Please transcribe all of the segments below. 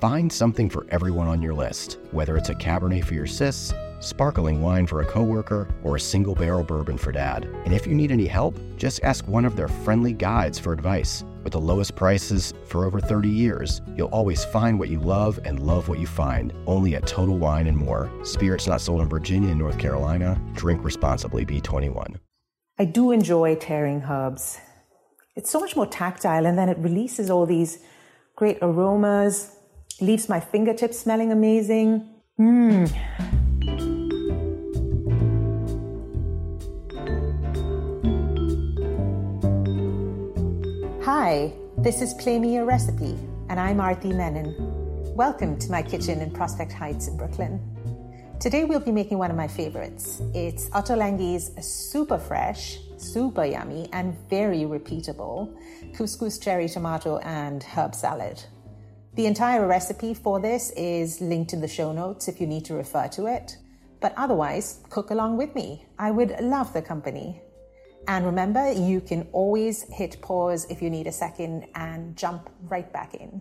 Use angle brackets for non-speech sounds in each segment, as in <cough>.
Find something for everyone on your list, whether it's a Cabernet for your sis, sparkling wine for a coworker, or a single barrel bourbon for dad. And if you need any help, just ask one of their friendly guides for advice. With the lowest prices for over 30 years, you'll always find what you love and love what you find. Only at Total Wine and More. Spirits not sold in Virginia and North Carolina. Drink responsibly, B21. I do enjoy tearing herbs. It's so much more tactile and then it releases all these great aromas leaves my fingertips smelling amazing. Mmm. Hi, this is Play Me a Recipe, and I'm Arti Menon. Welcome to my kitchen in Prospect Heights in Brooklyn. Today we'll be making one of my favorites. It's Ottolenghi's super fresh, super yummy, and very repeatable couscous cherry tomato and herb salad. The entire recipe for this is linked in the show notes if you need to refer to it. But otherwise, cook along with me. I would love the company. And remember, you can always hit pause if you need a second and jump right back in.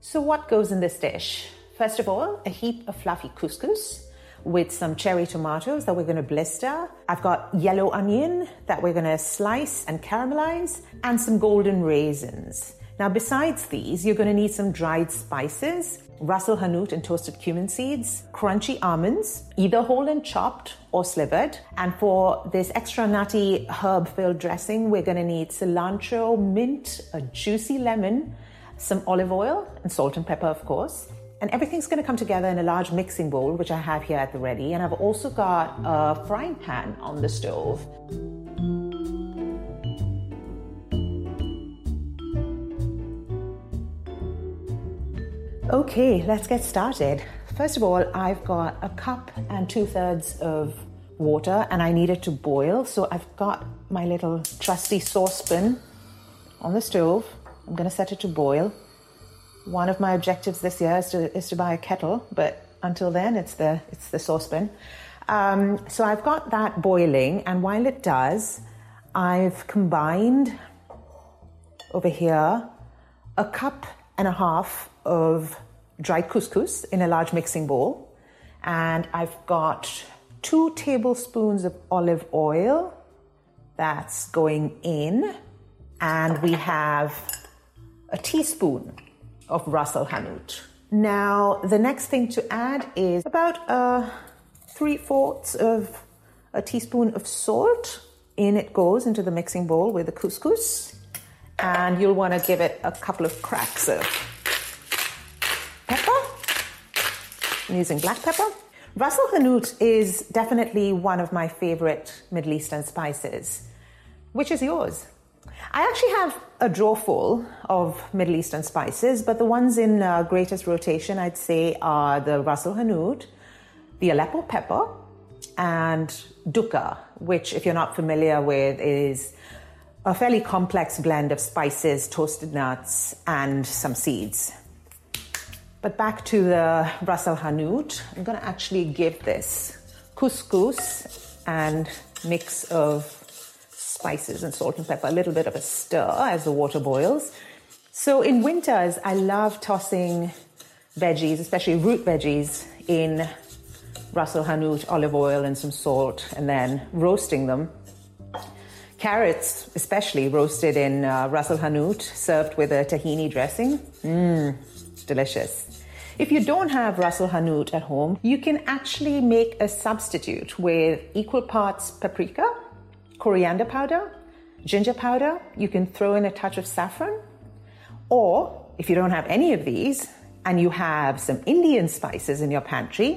So, what goes in this dish? First of all, a heap of fluffy couscous with some cherry tomatoes that we're going to blister. I've got yellow onion that we're going to slice and caramelize, and some golden raisins. Now, besides these, you're going to need some dried spices, Ras el Hanout and toasted cumin seeds, crunchy almonds, either whole and chopped or slivered. And for this extra nutty herb filled dressing, we're going to need cilantro, mint, a juicy lemon, some olive oil, and salt and pepper, of course. And everything's going to come together in a large mixing bowl, which I have here at the ready. And I've also got a frying pan on the stove. Okay, let's get started. First of all, I've got a cup and two thirds of water and I need it to boil. So I've got my little trusty saucepan on the stove. I'm going to set it to boil. One of my objectives this year is to, is to buy a kettle, but until then, it's the, it's the saucepan. Um, so I've got that boiling, and while it does, I've combined over here a cup and a half of dried couscous in a large mixing bowl. And I've got two tablespoons of olive oil that's going in. And we have a teaspoon of Ras Hanout. Now, the next thing to add is about uh, three fourths of a teaspoon of salt. In it goes into the mixing bowl with the couscous. And you'll want to give it a couple of cracks of I'm using black pepper. Ras el Hanout is definitely one of my favorite Middle Eastern spices. Which is yours? I actually have a drawer full of Middle Eastern spices, but the ones in uh, greatest rotation, I'd say, are the Ras el Hanout, the Aleppo pepper, and dukkha, which, if you're not familiar with, is a fairly complex blend of spices, toasted nuts, and some seeds. But back to the Ras el Hanout, I'm going to actually give this couscous and mix of spices and salt and pepper, a little bit of a stir as the water boils. So in winters, I love tossing veggies, especially root veggies, in Ras el Hanout, olive oil, and some salt, and then roasting them. Carrots, especially roasted in uh, Ras el Hanout, served with a tahini dressing. Mmm, delicious. If you don't have Ras el Hanout at home, you can actually make a substitute with equal parts paprika, coriander powder, ginger powder. You can throw in a touch of saffron. Or if you don't have any of these and you have some Indian spices in your pantry,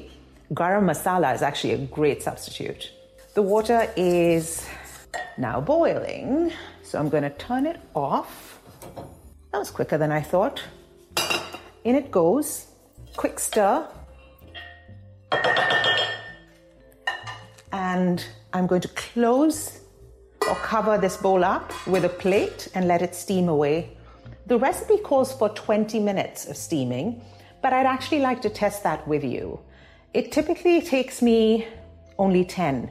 garam masala is actually a great substitute. The water is now boiling, so I'm going to turn it off. That was quicker than I thought. In it goes. Quick stir. And I'm going to close or cover this bowl up with a plate and let it steam away. The recipe calls for 20 minutes of steaming, but I'd actually like to test that with you. It typically takes me only 10,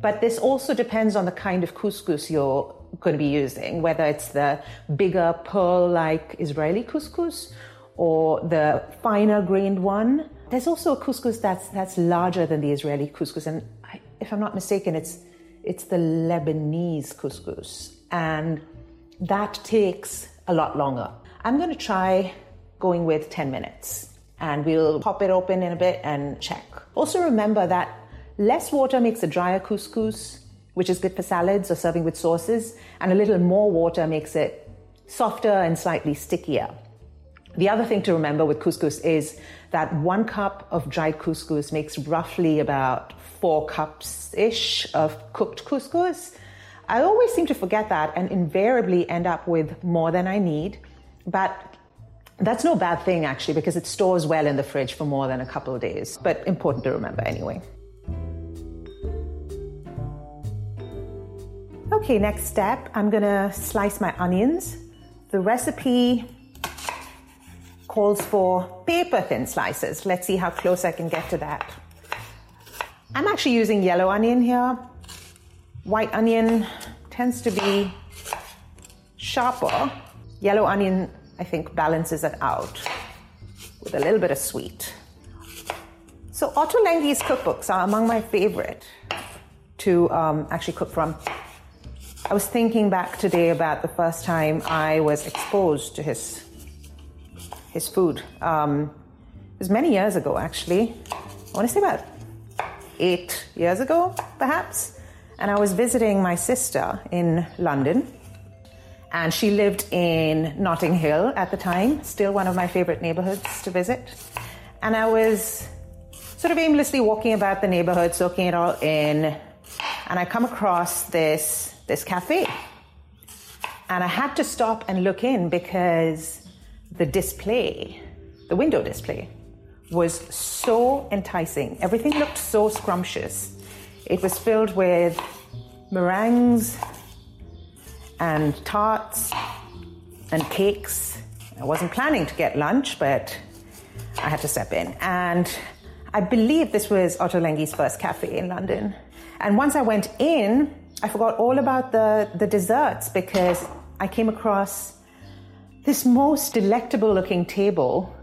but this also depends on the kind of couscous you're going to be using, whether it's the bigger pearl like Israeli couscous or the finer grained one. There's also a couscous that's, that's larger than the Israeli couscous, and I, if I'm not mistaken, it's it's the Lebanese couscous, and that takes a lot longer. I'm going to try going with 10 minutes and we'll pop it open in a bit and check. Also, remember that less water makes a drier couscous, which is good for salads or serving with sauces, and a little more water makes it softer and slightly stickier. The other thing to remember with couscous is that one cup of dried couscous makes roughly about four cups ish of cooked couscous. I always seem to forget that and invariably end up with more than I need. But that's no bad thing actually because it stores well in the fridge for more than a couple of days. But important to remember anyway. Okay, next step, I'm gonna slice my onions. The recipe calls for paper thin slices. Let's see how close I can get to that. I'm actually using yellow onion here. White onion tends to be sharper. Yellow onion, I think, balances it out with a little bit of sweet. So Ottolenghi's cookbooks are among my favorite to um, actually cook from. I was thinking back today about the first time I was exposed to his his food. Um, it was many years ago, actually. I want to say about eight years ago, perhaps. And I was visiting my sister in London. And she lived in Notting Hill at the time, still one of my favorite neighborhoods to visit. And I was sort of aimlessly walking about the neighborhood, soaking it all in. And I come across this, this cafe. And I had to stop and look in because the display, the window display, was so enticing. Everything looked so scrumptious. It was filled with meringues and tarts and cakes. I wasn't planning to get lunch, but I had to step in. And I believe this was Ottolenghi's first cafe in London. And once I went in, I forgot all about the, the desserts because I came across this most delectable looking table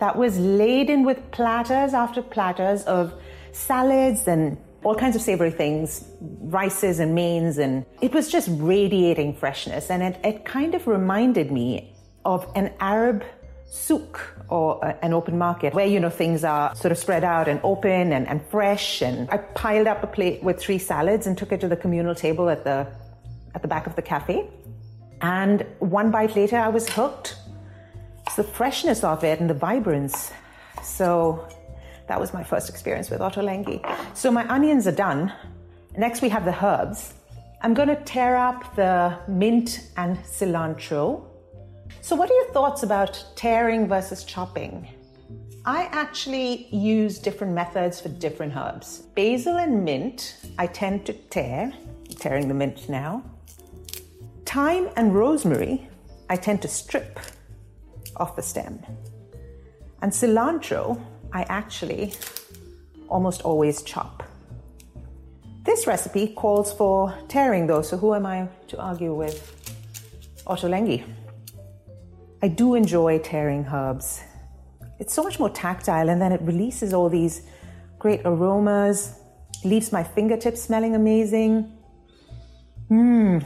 that was laden with platters after platters of salads and all kinds of savory things, rices and mains, and it was just radiating freshness. And it, it kind of reminded me of an Arab souk or an open market where, you know, things are sort of spread out and open and, and fresh. And I piled up a plate with three salads and took it to the communal table at the, at the back of the cafe. And one bite later, I was hooked. It's the freshness of it and the vibrance. So that was my first experience with Ottolenghi. So my onions are done. Next, we have the herbs. I'm going to tear up the mint and cilantro. So, what are your thoughts about tearing versus chopping? I actually use different methods for different herbs. Basil and mint, I tend to tear, I'm tearing the mint now. Thyme and rosemary, I tend to strip off the stem. And cilantro, I actually almost always chop. This recipe calls for tearing though, so who am I to argue with? Ottolenghi. I do enjoy tearing herbs. It's so much more tactile and then it releases all these great aromas, leaves my fingertips smelling amazing. Mmm,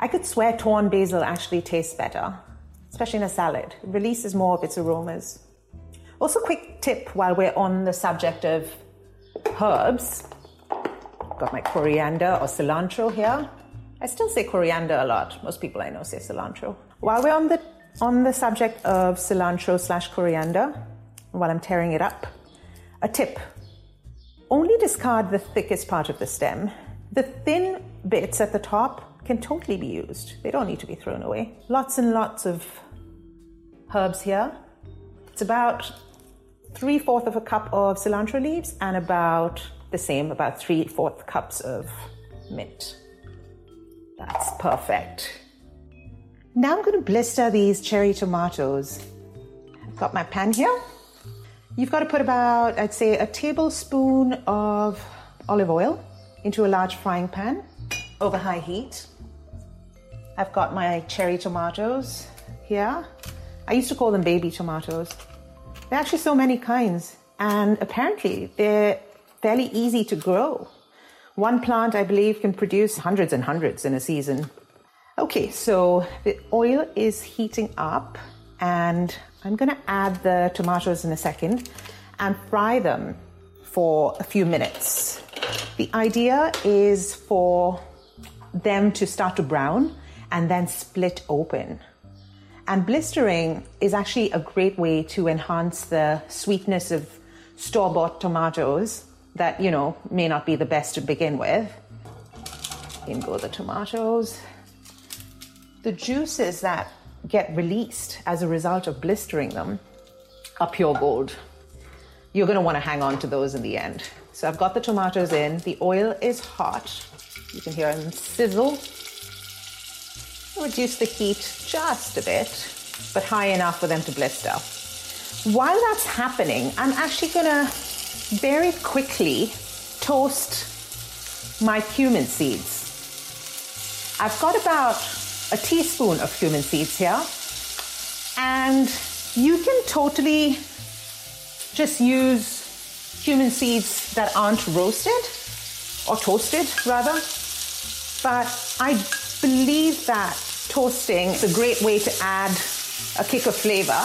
I could swear torn basil actually tastes better, especially in a salad. It releases more of its aromas. Also, quick tip while we're on the subject of herbs. Got my coriander or cilantro here. I still say coriander a lot. Most people I know say cilantro. While we're on the on the subject of cilantro slash coriander, while I'm tearing it up, a tip: only discard the thickest part of the stem. The thin bits at the top can totally be used. They don't need to be thrown away. Lots and lots of herbs here. It's about three fourths of a cup of cilantro leaves and about the same, about three fourth cups of mint. That's perfect. Now I'm going to blister these cherry tomatoes. I've got my pan here. You've got to put about, I'd say, a tablespoon of olive oil into a large frying pan over high heat. I've got my cherry tomatoes here. I used to call them baby tomatoes. There are actually so many kinds, and apparently they're fairly easy to grow. One plant, I believe, can produce hundreds and hundreds in a season. Okay, so the oil is heating up, and I'm going to add the tomatoes in a second and fry them for a few minutes. The idea is for them to start to brown and then split open. And blistering is actually a great way to enhance the sweetness of store bought tomatoes that, you know, may not be the best to begin with. In go the tomatoes. The juices that get released as a result of blistering them are pure gold. You're going to want to hang on to those in the end. So I've got the tomatoes in, the oil is hot. You can hear them sizzle reduce the heat just a bit, but high enough for them to blister. While that's happening, I'm actually gonna very quickly toast my cumin seeds. I've got about a teaspoon of cumin seeds here, and you can totally just use cumin seeds that aren't roasted or toasted rather. But I believe that toasting is a great way to add a kick of flavor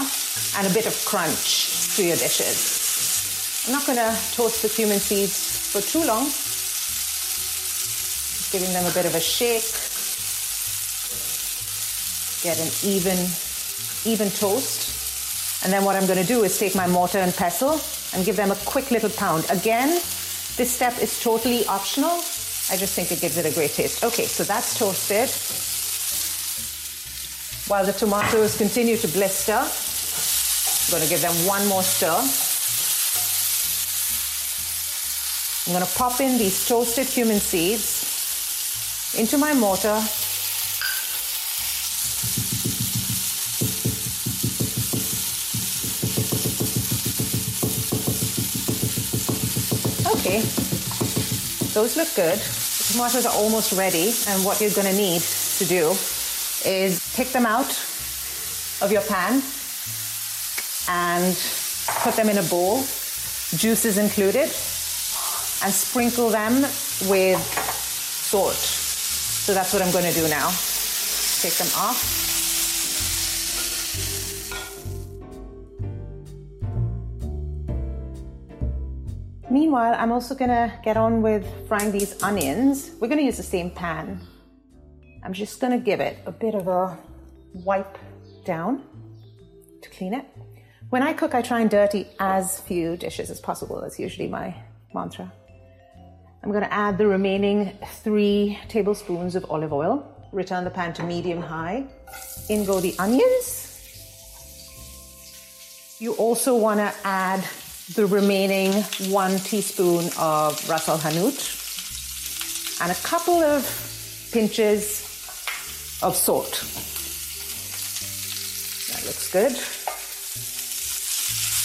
and a bit of crunch to your dishes. I'm not going to toast the cumin seeds for too long. Just giving them a bit of a shake. Get an even, even toast. And then what I'm going to do is take my mortar and pestle and give them a quick little pound. Again, this step is totally optional. I just think it gives it a great taste. Okay, so that's toasted. While the tomatoes continue to blister, I'm going to give them one more stir. I'm going to pop in these toasted cumin seeds into my mortar. Okay, those look good. The tomatoes are almost ready, and what you're going to need to do is take them out of your pan and put them in a bowl, juices included, and sprinkle them with salt. So that's what I'm going to do now. Take them off. Meanwhile, I'm also gonna get on with frying these onions. We're gonna use the same pan I'm just to give it a bit of a wipe down to clean it. When I cook, I try and dirty as few dishes as possible. That's usually my mantra. I'm to add the remaining three tablespoons of olive oil. Return the pan to medium high. In go the onions. You also want to add the remaining one teaspoon of Ras Al Hanout and a couple of pinches of salt. That looks good.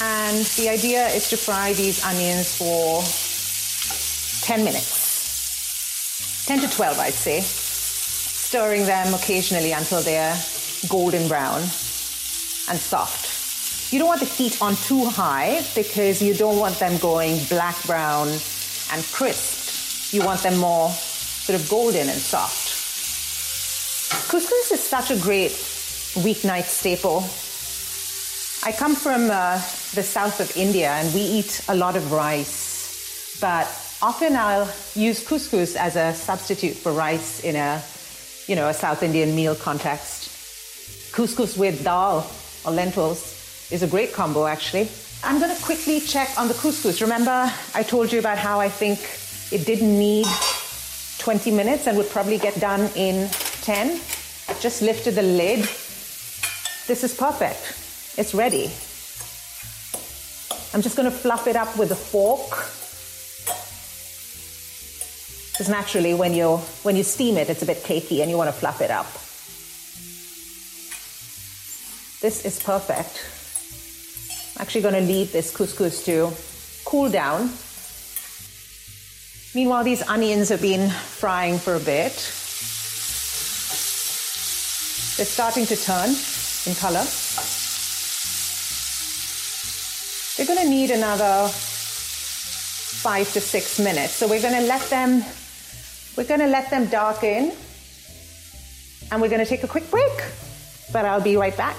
And the idea is to fry these onions for 10 minutes. 10 to 12, I'd say. Stirring them occasionally until they're golden brown and soft. You don't want the heat on too high because you don't want them going black brown and crisp. You want them more sort of golden and soft. Couscous is such a great weeknight staple. I come from uh, the south of India and we eat a lot of rice, but often I'll use couscous as a substitute for rice in a, you know, a South Indian meal context. Couscous with dal or lentils is a great combo actually. I'm going to quickly check on the couscous. Remember I told you about how I think it didn't need 20 minutes and would probably get done in 10 just lifted the lid. This is perfect. It's ready. I'm just going to fluff it up with a fork Because naturally, when you when you steam it, it's a bit cakey, and you want to fluff it up. This is perfect. I'm actually going to leave this couscous to cool down. Meanwhile, these onions have been frying for a bit. They're starting to turn in color. They're going to need another five to six minutes. So we're going to let them we're going to let them darken and we're going to take a quick break. But I'll be right back.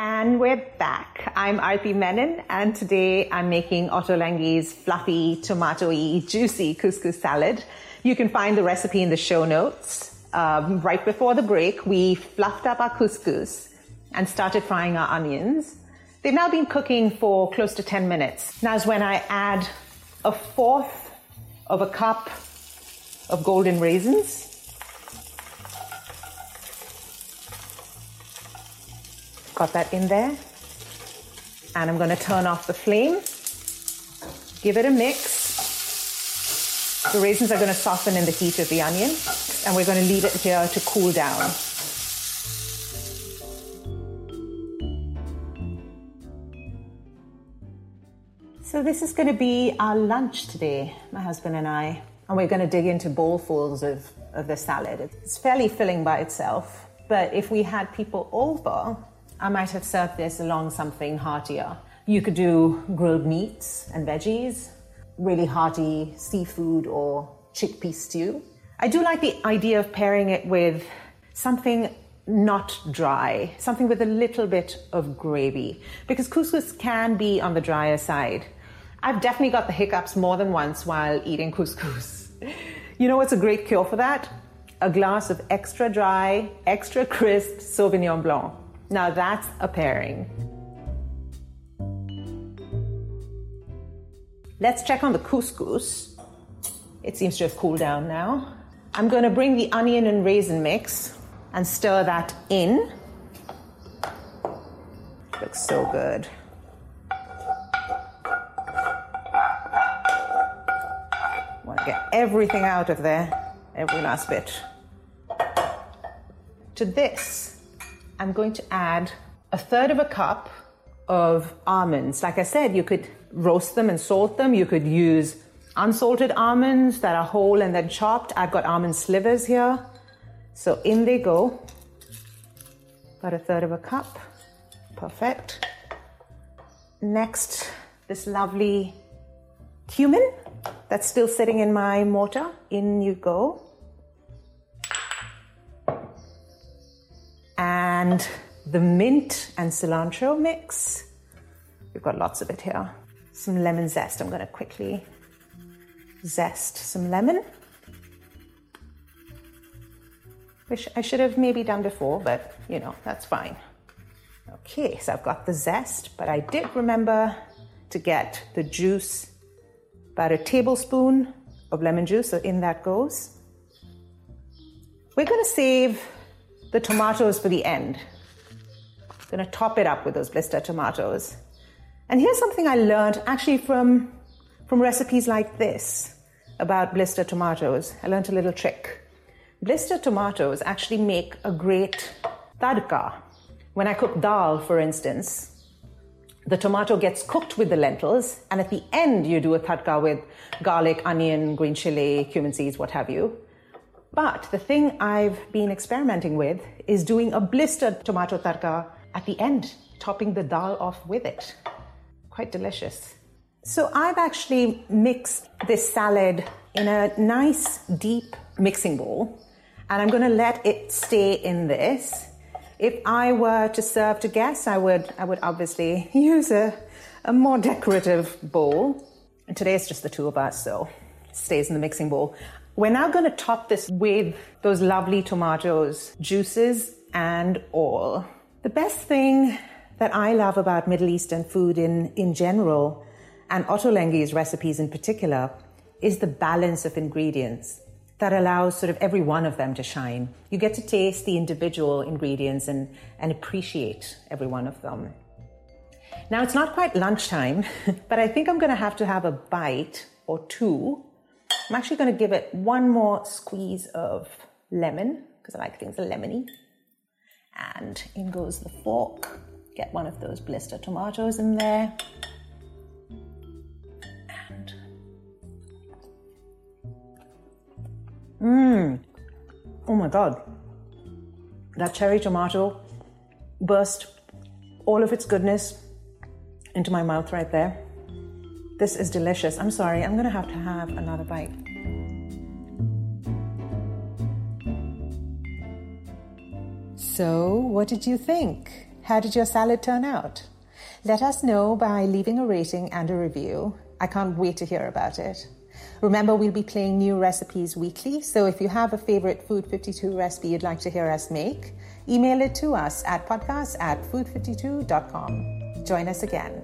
And we're back. I'm Aarti Menon, and today I'm making Ottolenghi's fluffy, tomatoey, juicy couscous salad. You can find the recipe in the show notes. Um, right before the break, we fluffed up our couscous and started frying our onions. They've now been cooking for close to 10 minutes. Now is when I add a fourth of a cup of golden raisins. Got that in there. And I'm going to turn off the flame. Give it a mix. The raisins are going to soften in the heat of the onion. And we're going to leave it here to cool down. So, this is going to be our lunch today, my husband and I. And we're going to dig into bowlfuls of, of the salad. It's fairly filling by itself, but if we had people over, I might have served this along something heartier. You could do grilled meats and veggies, really hearty seafood or chickpea stew. I do like the idea of pairing it with something not dry, something with a little bit of gravy, because couscous can be on the drier side. I've definitely got the hiccups more than once while eating couscous. <laughs> You know what's a great cure for that? A glass of extra dry, extra crisp Sauvignon Blanc. Now that's a pairing. Let's check on the couscous. It seems to have cooled down now. I'm going to bring the onion and raisin mix and stir that in. Looks so good. Want to get everything out of there, every last bit. To this, I'm going to add a third of a cup of almonds. Like I said, you could roast them and salt them. You could use unsalted almonds that are whole and then chopped. I've got almond slivers here. So in they go. About a third of a cup. Perfect. Next, this lovely cumin that's still sitting in my mortar. In you go. And the mint and cilantro mix. We've got lots of it here. Some lemon zest. I'm going to quickly zest some lemon. Which I should have maybe done before, but you know, that's fine. Okay, so I've got the zest, but I did remember to get the juice about a tablespoon of lemon juice, so in that goes. We're going to save the tomatoes for the end. I'm Going to top it up with those blister tomatoes. And here's something I learned actually from, from recipes like this about blister tomatoes. I learned a little trick. Blister tomatoes actually make a great tadka. When I cook dal, for instance, the tomato gets cooked with the lentils, and at the end, you do a tadka with garlic, onion, green chili, cumin seeds, what have you. But the thing I've been experimenting with is doing a blistered tomato tadka at the end, topping the dal off with it. Quite delicious. So I've actually mixed this salad in a nice deep mixing bowl, and I'm going to let it stay in this if I were to serve to guests, I would, I would obviously <laughs> use a, a more decorative bowl. And today it's just the two of us, so it stays in the mixing bowl. We're now going to top this with those lovely tomatoes, juices, and all. The best thing that I love about Middle Eastern food in, in general, and Ottolenghi's recipes in particular, is the balance of ingredients that allows sort of every one of them to shine. You get to taste the individual ingredients and, and appreciate every one of them. Now it's not quite lunchtime, <laughs> but I think I'm going to have to have a bite or two. I'm actually going to give it one more squeeze of lemon because I like things a lemony. And in goes the fork. Get one of those blister tomatoes in there. And mmm. Oh my god. That cherry tomato burst all of its goodness into my mouth right there. This is delicious. I'm sorry, I'm gonna have to have another bite. So, what did you think? How did your salad turn out? Let us know by leaving a rating and a review. I can't wait to hear about it. Remember, we'll be playing new recipes weekly, so if you have a favorite Food 52 recipe you'd like to hear us make, email it to us at podcast at food52.com. Join us again.